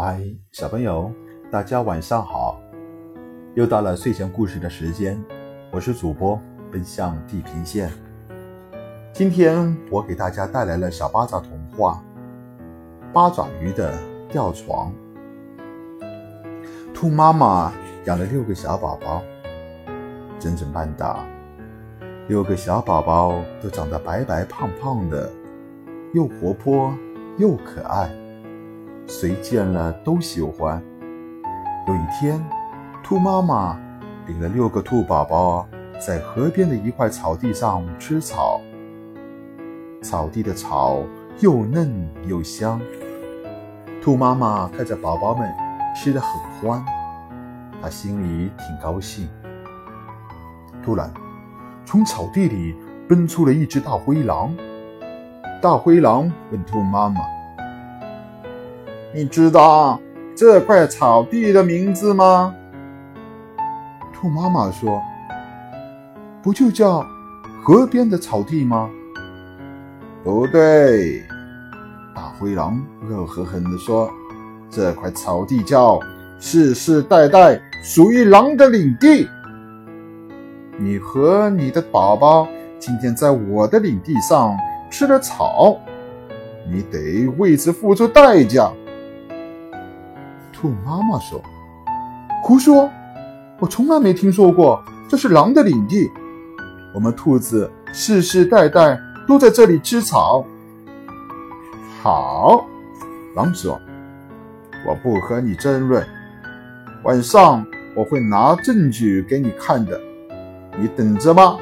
嗨，小朋友，大家晚上好！又到了睡前故事的时间，我是主播奔向地平线。今天我给大家带来了小八爪童话《八爪鱼的吊床》。兔妈妈养了六个小宝宝，整整半大，六个小宝宝都长得白白胖胖的，又活泼又可爱。谁见了都喜欢。有一天，兔妈妈领了六个兔宝宝在河边的一块草地上吃草。草地的草又嫩又香，兔妈妈看着宝宝们吃得很欢，她心里挺高兴。突然，从草地里奔出了一只大灰狼。大灰狼问兔妈妈。你知道这块草地的名字吗？兔妈妈说：“不就叫河边的草地吗？”不对，大灰狼恶狠狠地说：“这块草地叫世世代代属于狼的领地。你和你的宝宝今天在我的领地上吃了草，你得为此付出代价。”兔妈妈说：“胡说！我从来没听说过这是狼的领地。我们兔子世世代代都在这里吃草。”好，狼说：“我不和你争论。晚上我会拿证据给你看的，你等着吧。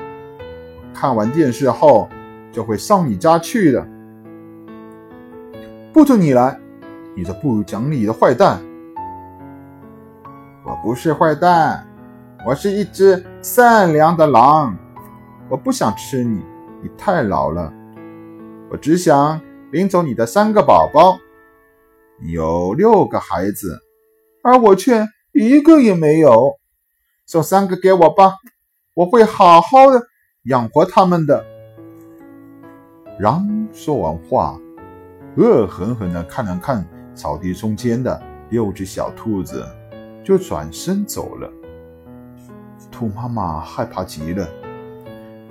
看完电视后就会上你家去的。不准你来，你这不讲理的坏蛋！”我不是坏蛋，我是一只善良的狼。我不想吃你，你太老了。我只想领走你的三个宝宝。你有六个孩子，而我却一个也没有。送三个给我吧，我会好好的养活他们的。狼说完话，恶狠狠地看了看草地中间的六只小兔子。就转身走了。兔妈妈害怕极了，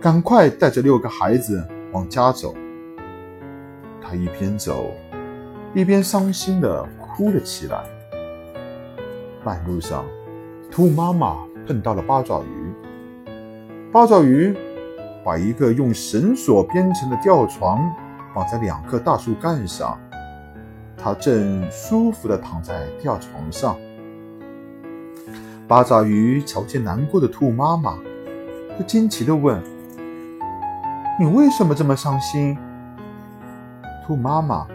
赶快带着六个孩子往家走。她一边走，一边伤心的哭了起来。半路上，兔妈妈碰到了八爪鱼。八爪鱼把一个用绳索编成的吊床绑在两棵大树干上，它正舒服的躺在吊床上。八爪鱼瞧见难过的兔妈妈，就惊奇地问：“你为什么这么伤心？”兔妈妈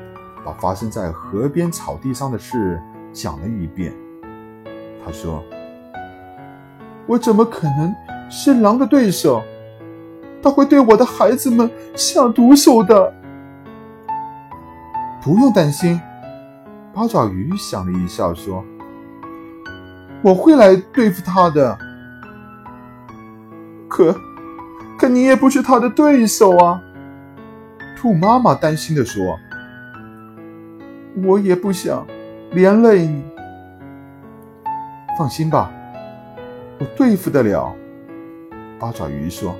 把发生在河边草地上的事讲了一遍。她说：“我怎么可能是狼的对手？他会对我的孩子们下毒手的。”不用担心，八爪鱼想了一笑说。我会来对付他的，可，可你也不是他的对手啊！兔妈妈担心的说：“我也不想连累你。放心吧，我对付得了。”八爪鱼说：“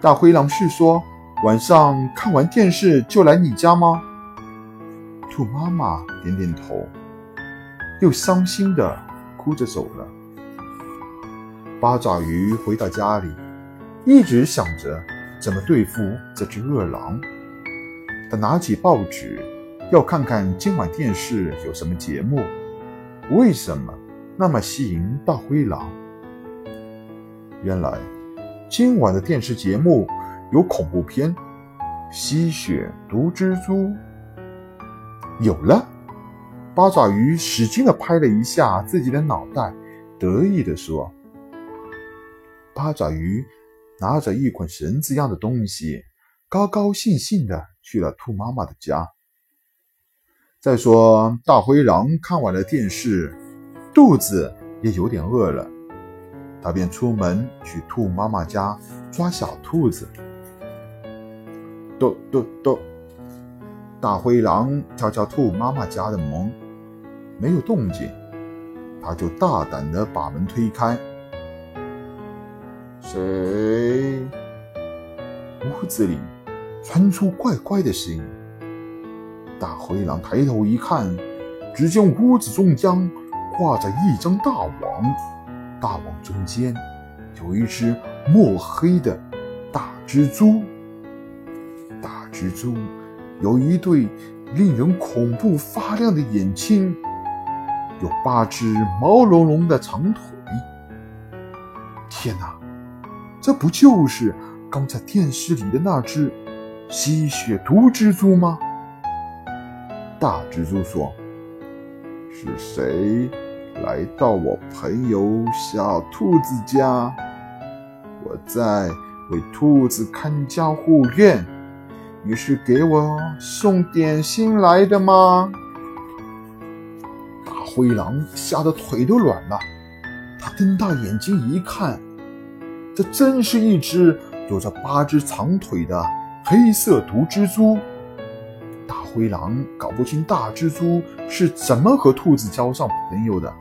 大灰狼是说晚上看完电视就来你家吗？”兔妈妈点点头，又伤心的。哭着走了。八爪鱼回到家里，一直想着怎么对付这只恶狼。他拿起报纸，要看看今晚电视有什么节目，为什么那么吸引大灰狼？原来今晚的电视节目有恐怖片《吸血毒蜘蛛》。有了。八爪鱼使劲地拍了一下自己的脑袋，得意地说：“八爪鱼拿着一捆绳子一样的东西，高高兴兴地去了兔妈妈的家。再说，大灰狼看完了电视，肚子也有点饿了，他便出门去兔妈妈家抓小兔子。咚咚咚！大灰狼敲敲兔妈妈家的门。没有动静，他就大胆地把门推开。谁？屋子里传出怪怪的声音。大灰狼抬头一看，只见屋子中央挂着一张大网，大网中间有一只墨黑的大蜘蛛。大蜘蛛有一对令人恐怖发亮的眼睛，有八只毛茸茸的长腿。天哪！这不就是刚才电视里的那只吸血毒蜘蛛吗？大蜘蛛说：“是谁来到我朋友小兔子家？我在为兔子看家护院，你是给我送点心来的吗？”灰狼吓得腿都软了，他瞪大眼睛一看。这真是一只有着八只长腿的黑色毒蜘蛛。大灰狼搞不清大蜘蛛是怎么和兔子交上朋友的。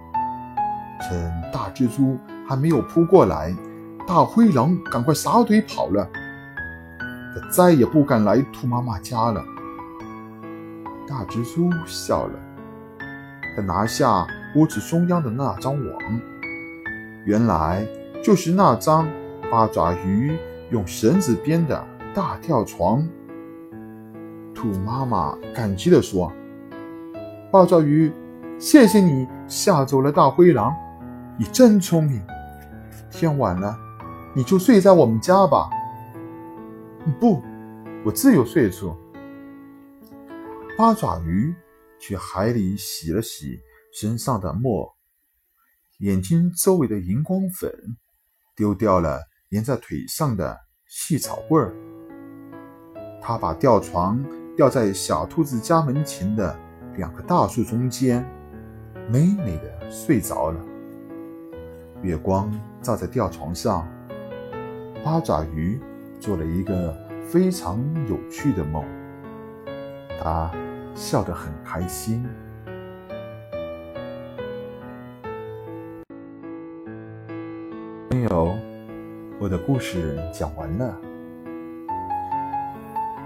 趁大蜘蛛还没有扑过来，大灰狼赶快撒腿跑了。他再也不敢来兔妈妈家了。大蜘蛛笑了，他拿下屋子中央的那张网，原来就是那张。八爪鱼用绳子编的大吊床。兔妈妈感激地说：“八爪鱼，谢谢你吓走了大灰狼，你真聪明。天晚了，你就睡在我们家吧。”“不，我自有睡处。”八爪鱼去海里洗了洗身上的墨，眼睛周围的荧光粉，丢掉了。粘在腿上的细草棍儿，他把吊床吊在小兔子家门前的两棵大树中间，美美的睡着了。月光照在吊床上，八爪鱼做了一个非常有趣的梦，他笑得很开心。朋友。我的故事讲完了，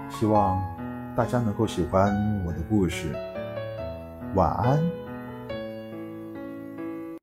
希望大家能够喜欢我的故事。晚安。